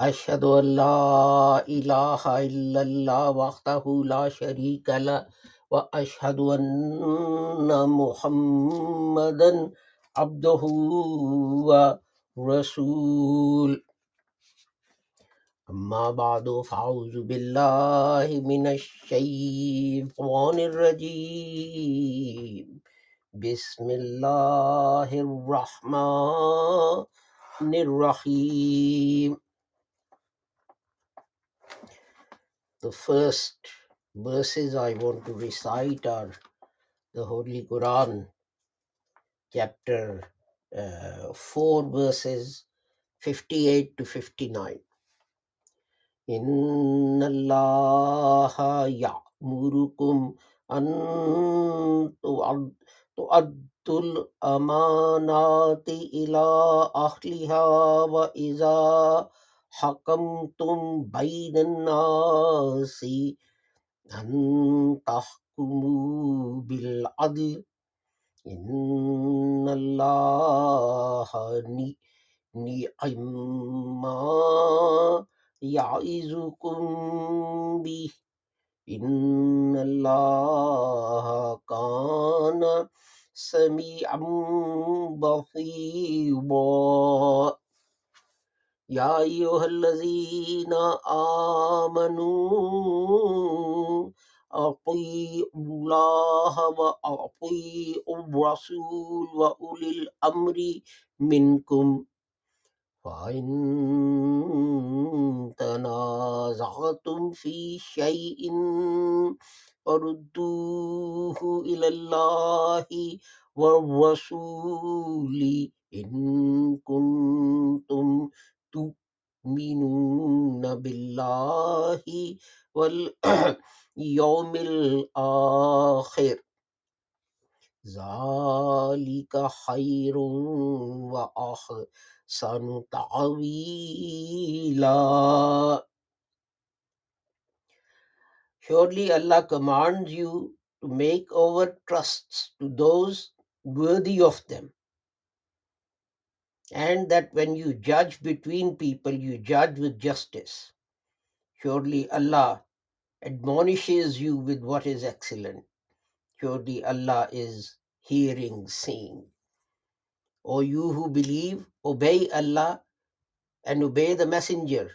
أشهد أن لا إله إلا الله وحده لا شريك له وأشهد أن محمدا عبده ورسول. أما بعد فأعوذ بالله من الشيطان الرجيم. بسم الله الرحمن الرحيم. The first verses I want to recite are the Holy Quran, chapter uh, 4, verses 58 to 59. إن الله يأمركم أن تؤد- تؤدوا الأمانات إلى أهلها وإذا حكمتم بين الناس أن تحكموا بالعدل إن الله نعم ما يعظكم به إن الله كان سميعا بصيرا یا ایوہ الذین آمنوا اطیعوا اللہ و اطیعوا الرسول و اولی الامر منکم فَإِن تَنَازَعْتُمْ فِي شَيْءٍ فَرُدُّوهُ إِلَى اللَّهِ وَالرَّسُولِ إِن كُنتُمْ تؤمنون بالله واليوم الآخر ذلك خير وأحسن تعويلا Surely Allah commands you to make over trusts to those worthy of them, and that when you judge between people, you judge with justice. Surely Allah admonishes you with what is excellent. Surely Allah is hearing, seeing. O you who believe, obey Allah and obey the Messenger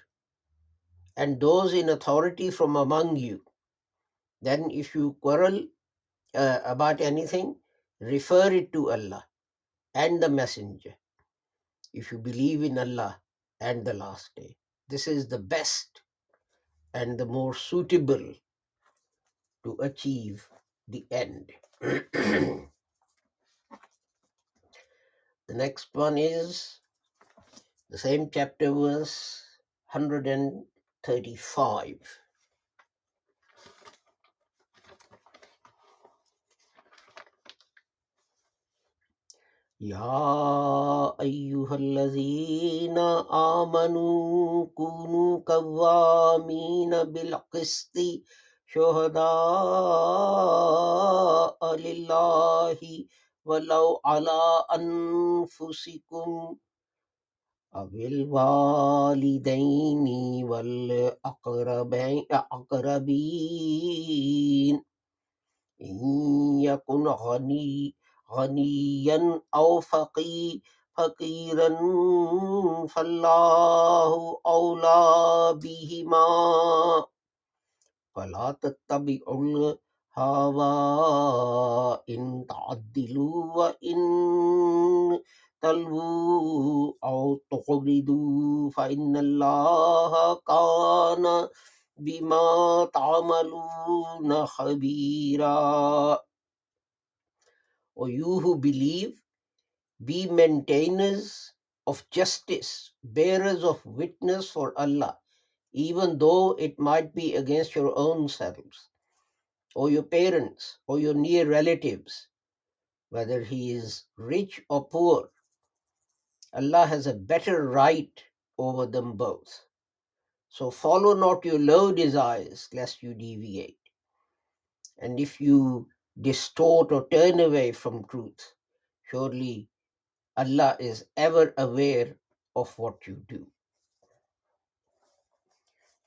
and those in authority from among you. Then, if you quarrel uh, about anything, refer it to Allah and the Messenger. If you believe in Allah and the last day, this is the best and the more suitable to achieve the end. the next one is the same chapter, verse 135. يا أيها الذين آمنوا كونوا قوامين بالقسط شهداء لله ولو على أنفسكم أو الوالدين والأقربين أقربين. إن يكن غني غنيا أو فقي فقيرا فالله أولى بهما. فلا تتبعوا الهوى إن تعدلوا وإن تلووا أو تقردوا فإن الله كان بما تعملون خبيرا. O you who believe, be maintainers of justice, bearers of witness for Allah, even though it might be against your own selves. or your parents or your near relatives, whether he is rich or poor. Allah has a better right over them both. So follow not your low desires, lest you deviate. And if you distort or turn away from truth, surely Allah is ever aware of what you do.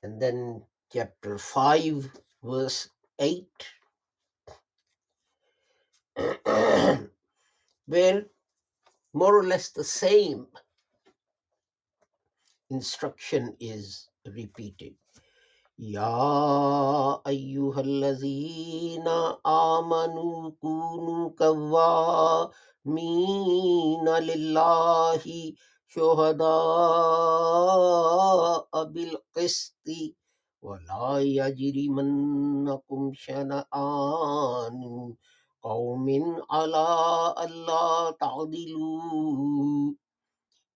And then chapter 5, verse 8, where more or less the same instruction is repeated. یا ایوہ الذین آمنوا کونوا قوامین للہ شہداء بالقسط ولا یجرمنکم شنآن قوم علی اللہ تعدلوا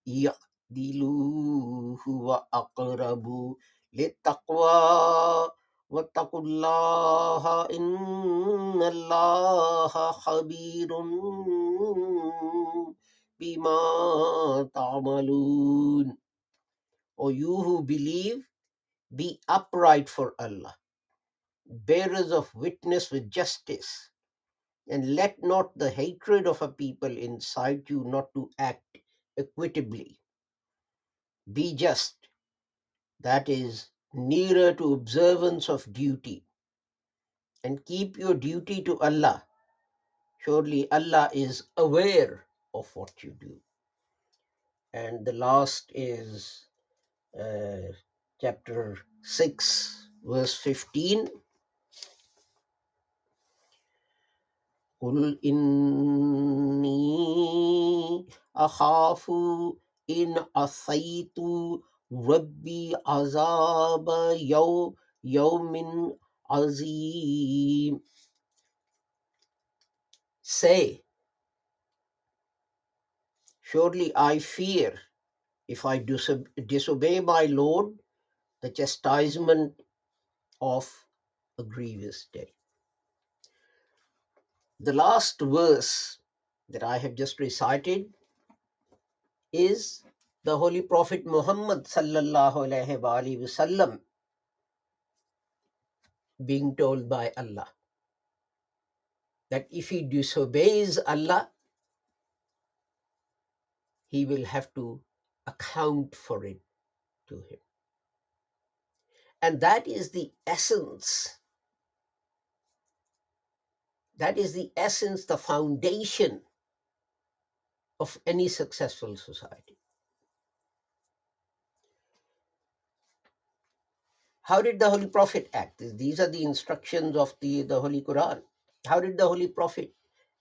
یعدلوا هو اقربوا للتقوى واتقوا الله إن الله خبير بما تعملون O you who believe, be upright for Allah, bearers of witness with justice, and let not the hatred of a people incite you not to act equitably. Be just, that is, nearer to observance of duty, and keep your duty to Allah. Surely Allah is aware of what you do. And the last is uh, chapter 6, verse 15. قل إني أخاف إن عصيت ربي عذاب يوم يوم عظيم Say, surely I fear if I disob- disobey my Lord the chastisement of a grievous day. The last verse that I have just recited is the Holy Prophet Muhammad sallallahu alaihi wasallam being told by Allah that if he disobeys Allah, he will have to account for it to him. And that is the essence. That is the essence, the foundation of any successful society. How did the Holy Prophet act? These are the instructions of the, the Holy Quran. How did the Holy Prophet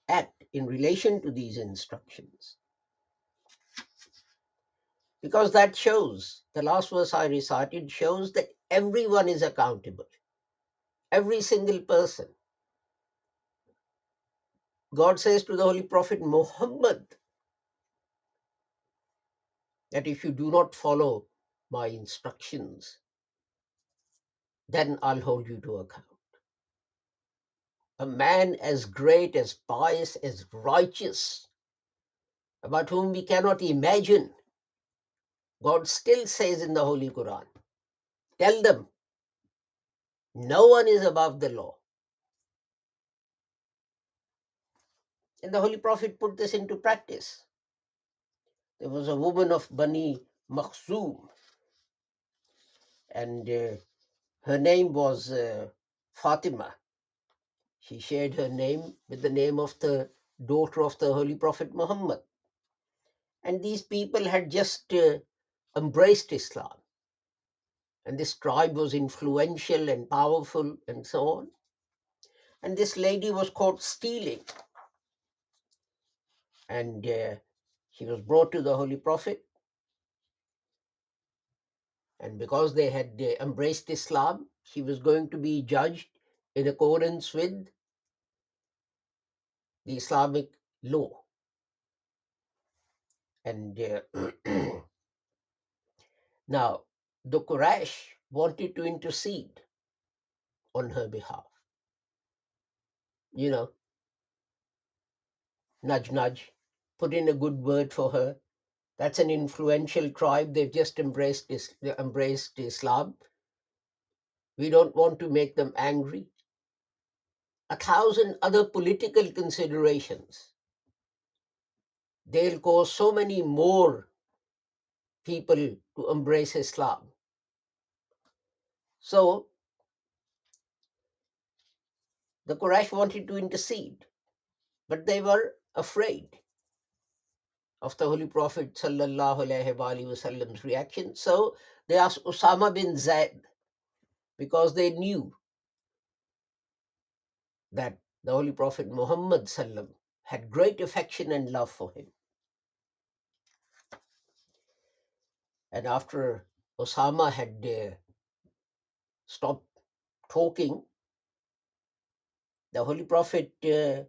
act in relation to these instructions? Because that shows, the last verse I recited shows that everyone is accountable. Every single person. God says to the Holy Prophet Muhammad that if you do not follow my instructions, then I'll hold you to account. A man as great, as pious, as righteous, about whom we cannot imagine, God still says in the Holy Quran, tell them, no one is above the law. And the Holy Prophet put this into practice. There was a woman of Bani Makhzum, and uh, her name was uh, Fatima. She shared her name with the name of the daughter of the Holy Prophet Muhammad. And these people had just uh, embraced Islam. And this tribe was influential and powerful and so on. And this lady was caught stealing. And uh, she was brought to the Holy Prophet. And because they had embraced Islam, she was going to be judged in accordance with the Islamic law. And uh, now, the Quraysh wanted to intercede on her behalf. you know, nudge, nudge, put in a good word for her. That's an influential tribe. They've just embraced embraced Islam. We don't want to make them angry. A thousand other political considerations. They'll cause so many more people to embrace Islam. So the Quraysh wanted to intercede, but they were afraid of the Holy Prophet wasallam's reaction. So they asked Osama bin Zaid because they knew that the Holy Prophet Muhammad sallam had great affection and love for him. And after Osama had uh, stopped talking, the Holy Prophet uh,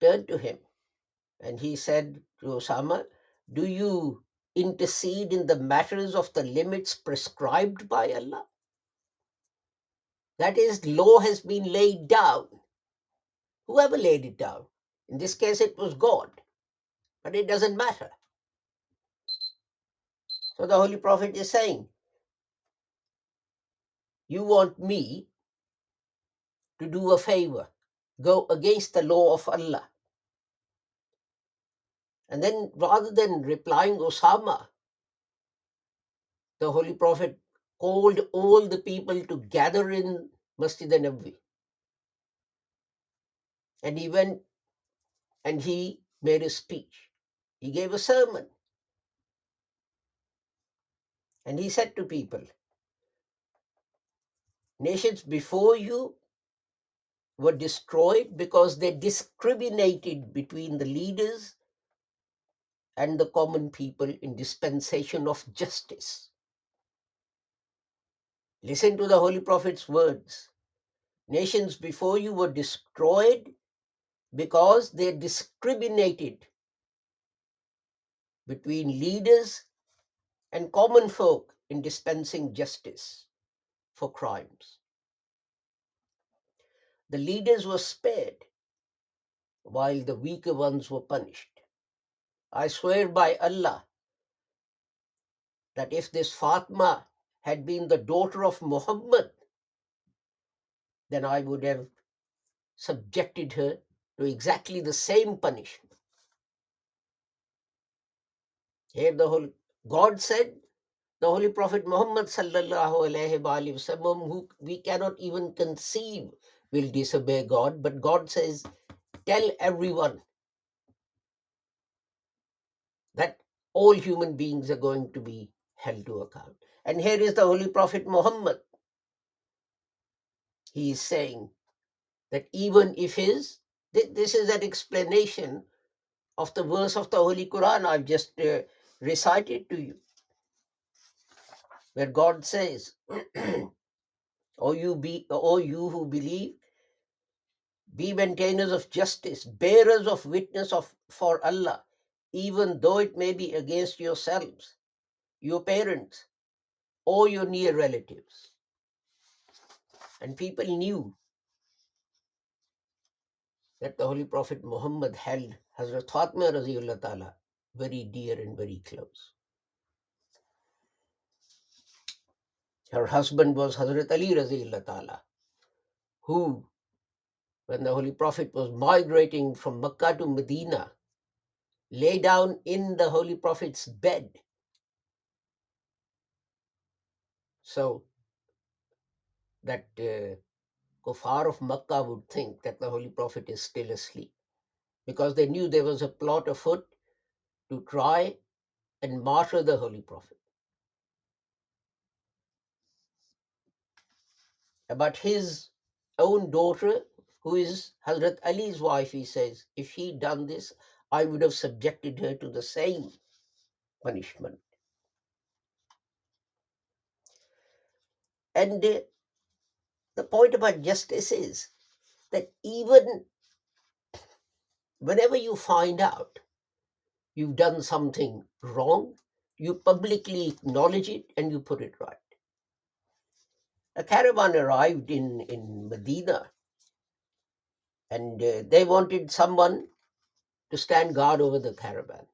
turned to him and he said to Osama, Do you intercede in the matters of the limits prescribed by Allah? That is, law has been laid down. Whoever laid it down. In this case, it was God. But it doesn't matter. So the Holy Prophet is saying, You want me to do a favor, go against the law of Allah. And then rather than replying Osama, the Holy Prophet called all the people to gather in Masjid Nabawi. And he went and he made a speech. He gave a sermon. And he said to people, Nations before you were destroyed because they discriminated between the leaders and the common people in dispensation of justice. Listen to the Holy Prophet's words. Nations before you were destroyed because they discriminated between leaders and common folk in dispensing justice for crimes. The leaders were spared while the weaker ones were punished. I swear by Allah that if this Fatma had been the daughter of Muhammad, then I would have subjected her to exactly the same punishment. Here the whole God said, the Holy Prophet Muhammad sallallahu alaihi wasallam, who we cannot even conceive will disobey God, but God says, tell everyone that all human beings are going to be held to account. And here is the Holy Prophet Muhammad. He is saying that even if his, this is an explanation of the verse of the Holy Quran I've just uh, recited to you, where God says, "O you be, O you who believe, be maintainers of justice, bearers of witness of for Allah, even though it may be against yourselves, your parents, or your near relatives." And people knew that the Holy Prophet Muhammad held Hazrat Fatma Raziullah Ta'ala very dear and very close. Her husband was Hazrat Ali Raziullah Ta'ala, who, when the Holy Prophet was migrating from Mecca to Medina, lay down in the Holy Prophet's bed. So that uh, kuffar of Makkah would think that the Holy Prophet is still asleep because they knew there was a plot afoot to try and martyr the Holy Prophet. But his own daughter, who is Hazrat Ali's wife, he says, if he done this, I would have subjected her to the same punishment. And uh, the point about justice is that even whenever you find out you've done something wrong, you publicly acknowledge it and you put it right. A caravan arrived in, in Medina and uh, they wanted someone to stand guard over the caravan.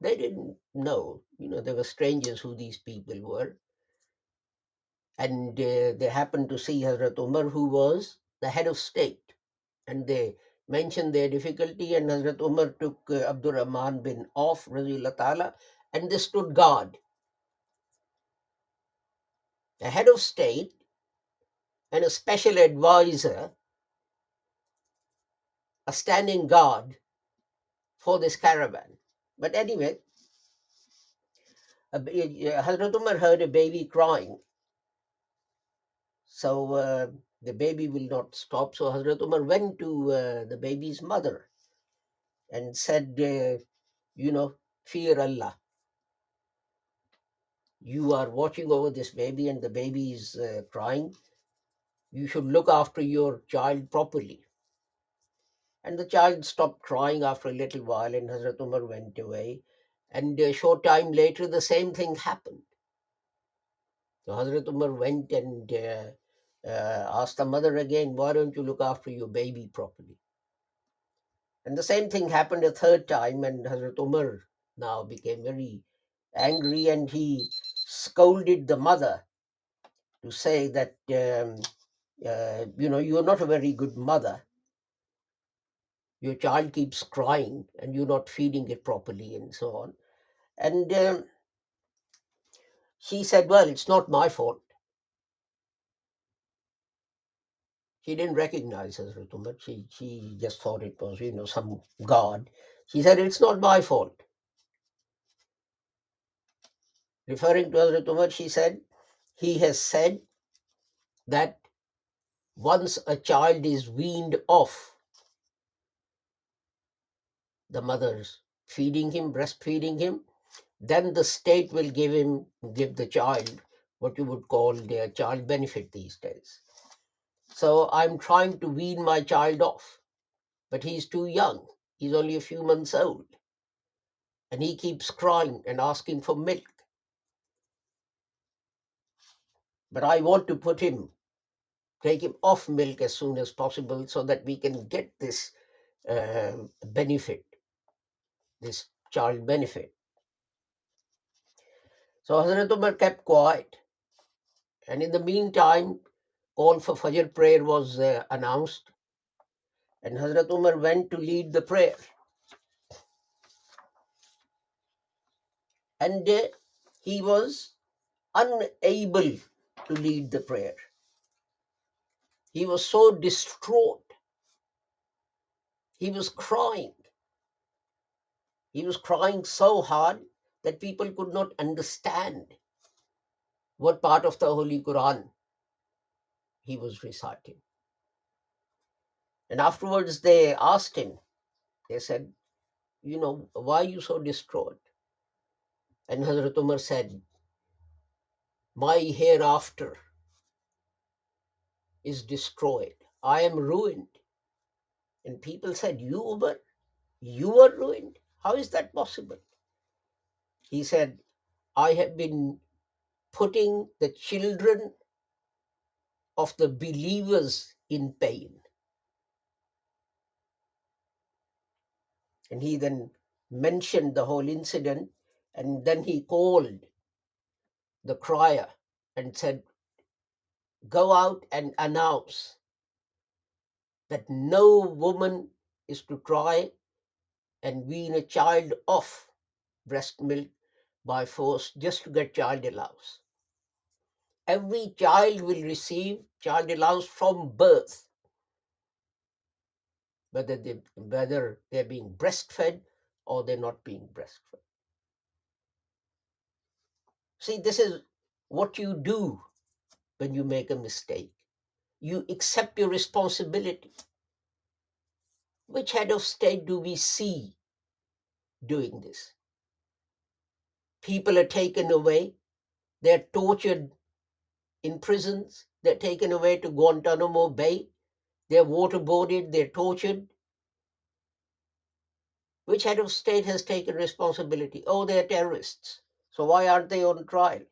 They didn't know, you know, they were strangers who these people were. And uh, they happened to see Hazrat Umar, who was the head of state. And they mentioned their difficulty, and Hazrat Umar took uh, Rahman bin Auf, Ta'ala, and they stood guard. The head of state and a special advisor are standing guard for this caravan. But anyway, Hazrat Umar heard a baby crying. So uh, the baby will not stop. So Hazrat Umar went to uh, the baby's mother and said, uh, You know, fear Allah. You are watching over this baby, and the baby is uh, crying. You should look after your child properly. And the child stopped crying after a little while, and Hazrat Umar went away. And a short time later, the same thing happened. So Hazrat Umar went and uh, uh, asked the mother again, Why don't you look after your baby properly? And the same thing happened a third time, and Hazrat Umar now became very angry and he scolded the mother to say that, um, uh, you know, you're not a very good mother. Your child keeps crying and you're not feeding it properly, and so on. And um, she said, Well, it's not my fault. She didn't recognize Hazrat Umar. She, she just thought it was, you know, some god. She said, It's not my fault. Referring to Hazrat Umar, she said, He has said that once a child is weaned off the mother's feeding him, breastfeeding him, then the state will give him, give the child what you would call their child benefit these days. So I'm trying to wean my child off, but he's too young. He's only a few months old. And he keeps crying and asking for milk. But I want to put him, take him off milk as soon as possible so that we can get this uh, benefit, this child benefit. So Hazrat Umar kept quiet. And in the meantime, call for Fajr prayer was uh, announced. And Hazrat Umar went to lead the prayer. And uh, he was unable to lead the prayer. He was so distraught. He was crying. He was crying so hard that people could not understand what part of the Holy Quran he was reciting. And afterwards, they asked him, they said, You know, why are you so distraught? And Hazrat Umar said, My hereafter is destroyed. I am ruined. And people said, You, Umar, you are ruined? How is that possible? He said, I have been putting the children of the believers in pain. And he then mentioned the whole incident and then he called the crier and said, Go out and announce that no woman is to try and wean a child off breast milk by force just to get child allowance. Every child will receive child allowance from birth, whether they whether they're being breastfed or they're not being breastfed. See, this is what you do when you make a mistake. You accept your responsibility. Which head of state do we see doing this? People are taken away, they're tortured in prisons, they're taken away to Guantanamo Bay, they're waterboarded, they're tortured. Which head of state has taken responsibility? Oh, they're terrorists. So why aren't they on trial?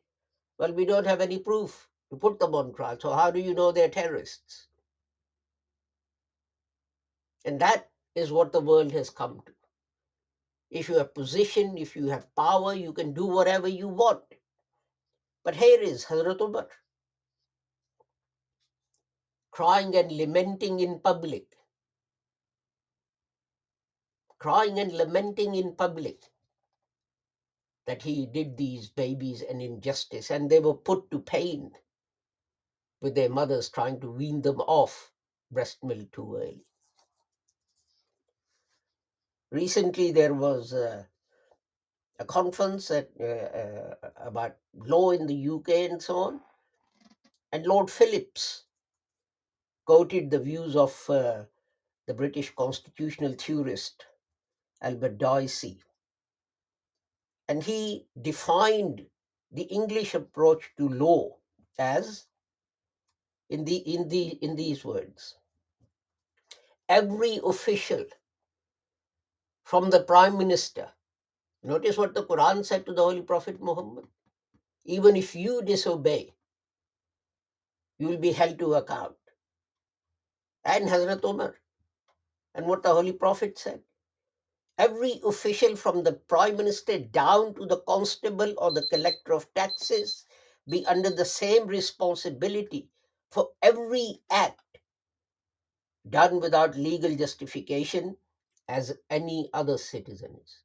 Well, we don't have any proof to put them on trial. So how do you know they're terrorists? And that is what the world has come to. If you have position, if you have power, you can do whatever you want. But here is Hazrat Umar crying and lamenting in public, crying and lamenting in public that he did these babies an injustice and they were put to pain with their mothers trying to wean them off breast milk too early. Recently, there was a, conference at, uh, uh, about law in the UK and so on, and Lord Phillips quoted the views of uh, the British constitutional theorist Albert Dicey, and he defined the English approach to law as in the in the in these words every official from the prime minister. Notice what the quran said to the holy prophet muhammad. Even if you disobey you will be held to account. And hazrat umar and what the holy prophet said. Every official from the prime minister down to the constable or the collector of taxes be under the same responsibility for every act done without legal justification as any other citizen is.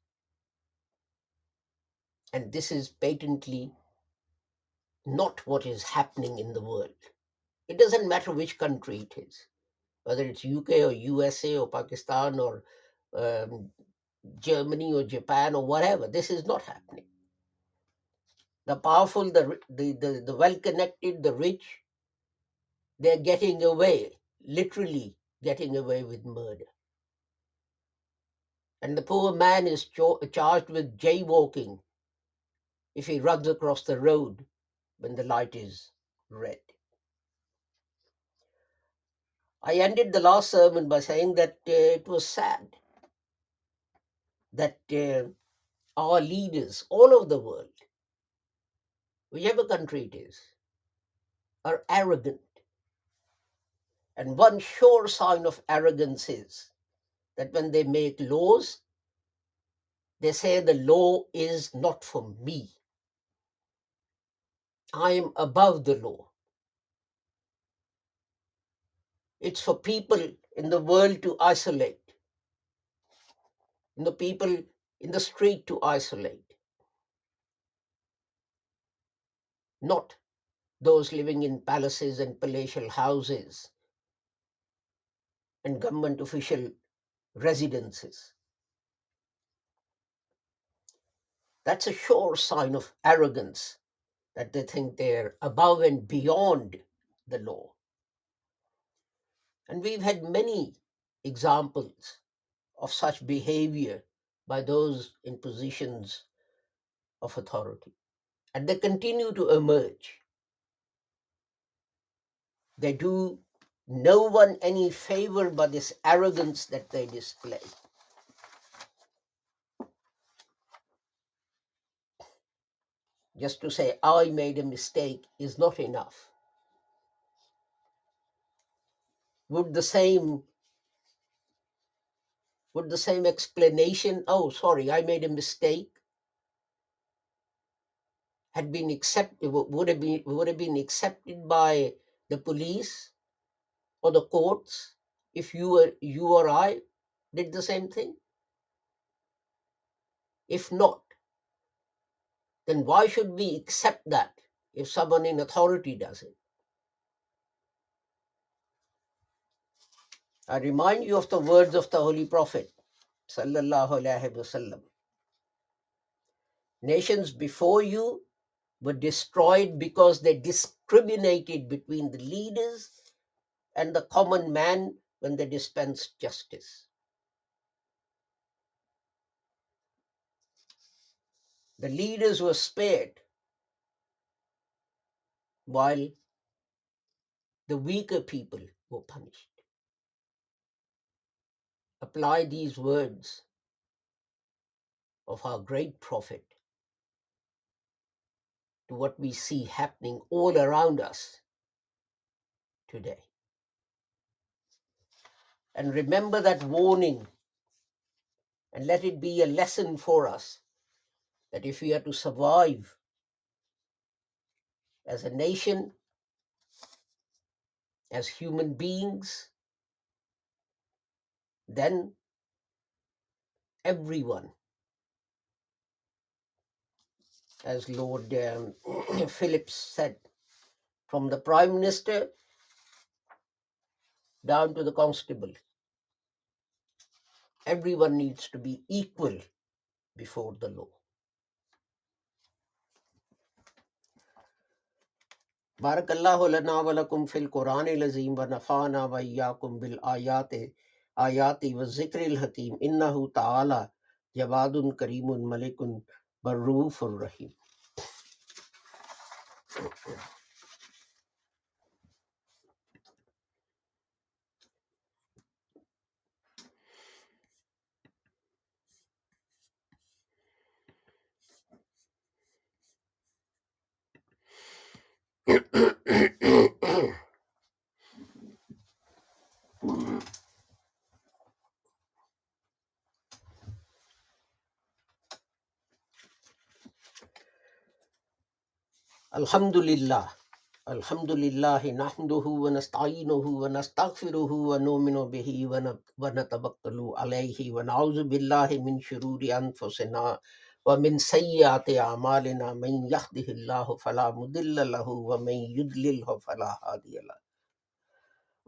And this is patently not what is happening in the world. It doesn't matter which country it is, whether it's UK or USA or Pakistan or um, Germany or Japan or whatever. This is not happening. The powerful, the, the, the, the well connected, the rich, they're getting away, literally getting away with murder. And the poor man is cho- charged with jaywalking if he runs across the road when the light is red. I ended the last sermon by saying that uh, it was sad that uh, our leaders all over the world, whichever country it is, are arrogant. And one sure sign of arrogance is that when they make laws, they say the law is not for me. I am above the law. It's for people in the world to isolate, in the people in the street to isolate, not those living in palaces and palatial houses and government official residences. That's a sure sign of arrogance that they think they're above and beyond the law. And we've had many examples of such behavior by those in positions of authority. And they continue to emerge. They do no one any favor by this arrogance that they display. Just to say, I made a mistake is not enough. Would the same would the same explanation, oh sorry, I made a mistake, had been accepted would have been would have been accepted by the police or the courts if you were you or I did the same thing? If not, then why should we accept that if someone in authority does it? I remind you of the words of the Holy Prophet, sallallahu alaihi wasallam. Nations before you were destroyed because they discriminated between the leaders and the common man when they dispensed justice. The leaders were spared while the weaker people were punished. Apply these words of our great prophet to what we see happening all around us today. And remember that warning and let it be a lesson for us that if we are to survive as a nation, as human beings, then everyone, as Lord um, Phillips said, from the Prime Minister down to the constable, everyone needs to be equal before the law. لو بارک اللہ لنا ولکم فی القرآن العظیم و نفعنا و ایاکم بالآیات آیاتی و ذکر الحکیم انہو تعالی جواد کریم ملک بروف الرحیم الحمد لله الحمد لله نحمده ونستعينه ونستغفره ونؤمن به ونتوكل عليه ونعوذ بالله من شرور انفسنا ومن سيئات اعمالنا من يهده الله فلا مضل له ومن يضلل فلا هادي له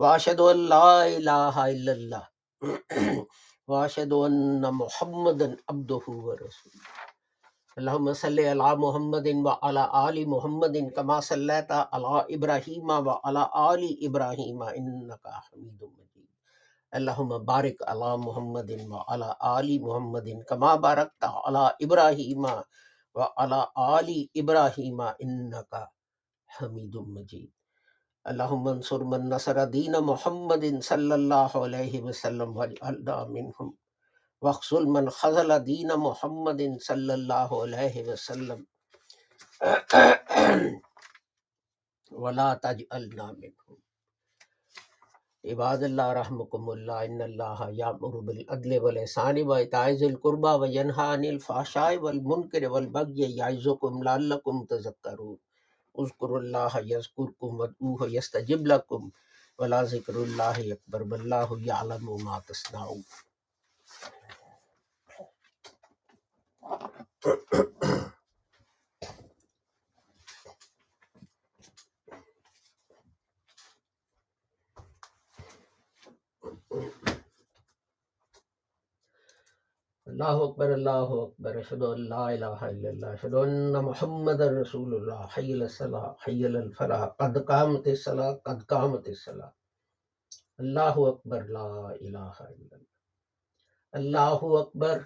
واشهد ان لا اله الا الله واشهد ان محمدا عبده ورسوله اللهم صل على محمد وعلى آل محمد كما صليت على إبراهيم وعلى آل إبراهيم إنك حميد مجيد اللهم بارك على محمد وعلى آل محمد كما باركت على إبراهيم وعلى آل إبراهيم إنك حميد مجيد اللهم انصر من نصر دين محمد صلى الله عليه وسلم واجعلنا منهم وقصل من خزل دین محمد صلی اللہ علیہ وسلم. ولا تجعلنا منهم. عباد اللہ، رحمکم اللہ، ان اللہ یامر بالعدل والحسان و اتائز القربا و ینہان عن والمنکر والبغی یعزکم لعلکم تذکرون. اذکر اللہ یذکرکم وادعوه یستجب لکم. ولا ذکر اللہ اکبر باللہ یعلم ما تصنعون. الله أكبر الله أكبر. أشهد أن لا إله إلا الله. أشهد أن محمد رسول الله. حي على الصلاة حي على الفلاح. قد قامت الصلاة قد قامت الصلاة. الله أكبر لا إله إلا الله. الله أكبر.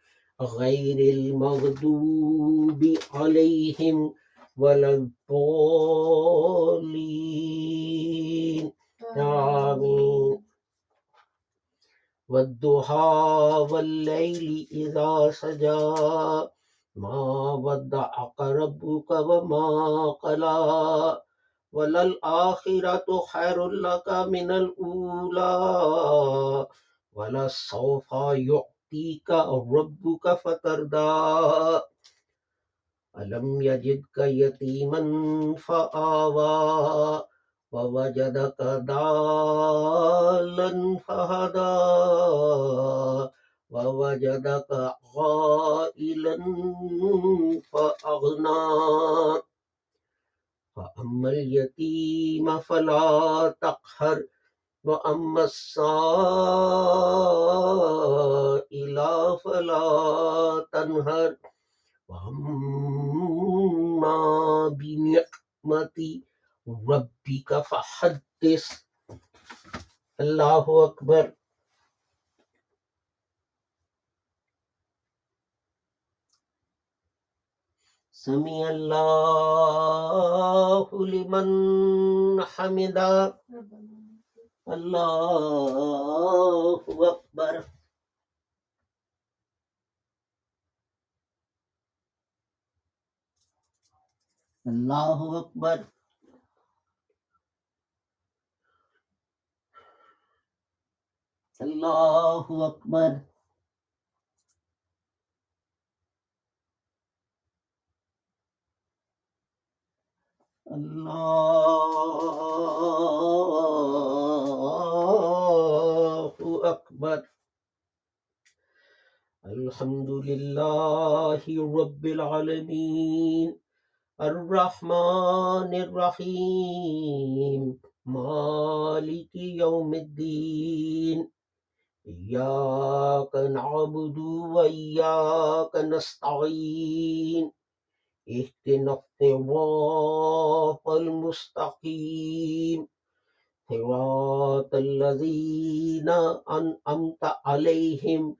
غير المغضوب عليهم ولا الضالين. آمين. والضحى والليل إذا سجى ما ودعك ربك وما قلى. وللآخرة خير لك من الأولى ولسوف يعطيك ربك فترضى ألم يجدك يتيما فآوى ووجدك ضالا فهدى ووجدك عائلا فأغنى فأما اليتيم فلا تقهر وأما السائل فلا تنهر. وأما بنعمة ربك فحدث. الله أكبر. سمع الله لمن حمده. اللہ اکبر اللہ اکبر اللہ اکبر اللہ اکبر الحمد للہ رب العالمین الرحمن الرحیم مالک یوم الدین ایاک نعبد و ایاک اهدنا الصراط المستقيم. صراط الذين أنعمت عليهم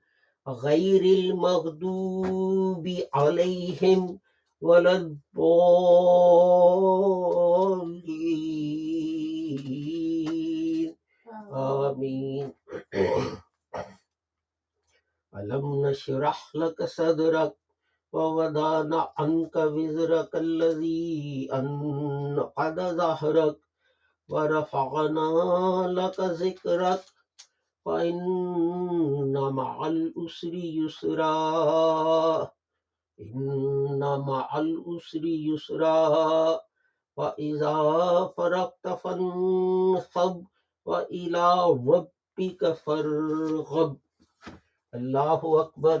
غير المغضوب عليهم ولا الضالين. آمين. ألم نشرح لك صدرك ووضعنا عنك وزرك الذي أنقض ظهرك ورفعنا لك ذكرك فإن مع الأسر يسرا إن مع الأسر يسرا وإذا فرغت فانصب وإلى ربك فارغب. الله أكبر.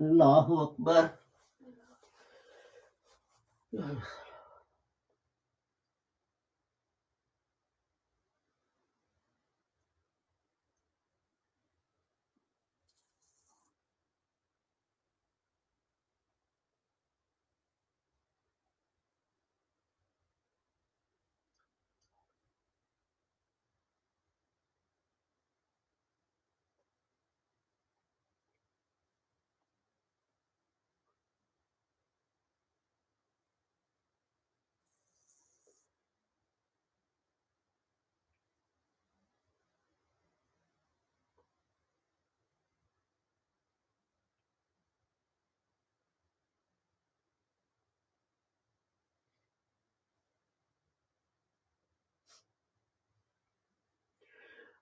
الله أكبر.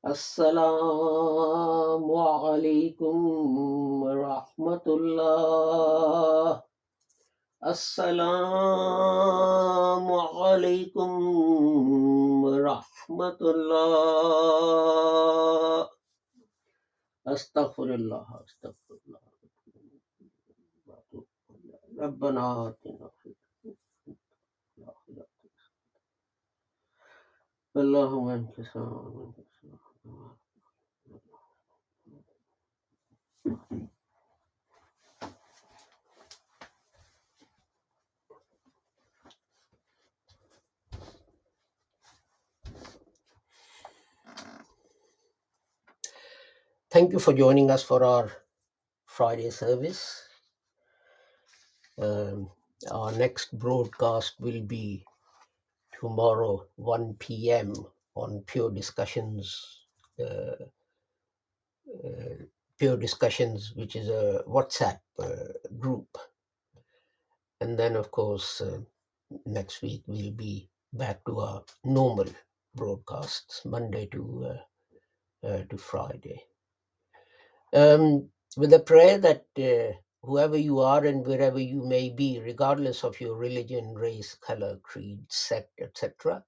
السلام علیکم ورحمۃ اللہ السلام علیکم ورحمۃ اللہ استغفر اللہ استغفر اللہ ربنا آتنا اللهم انكسر Thank you for joining us for our Friday service. Um, our next broadcast will be tomorrow, 1 p.m., on Pure Discussions Pure Discussions, which is a WhatsApp uh, group. And then, of course, uh, next week we'll be back to our normal broadcasts, Monday to uh, uh, to Friday. Um, with a prayer that uh, whoever you are and wherever you may be, regardless of your religion, race, color, creed, sect, etc.,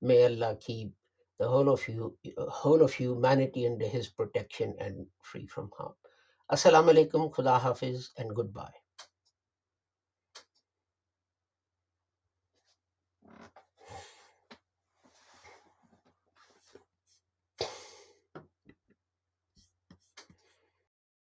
may Allah keep the whole of you, whole of humanity under His protection and free from harm. Assalamu alaikum, Khuda Hafiz, and goodbye.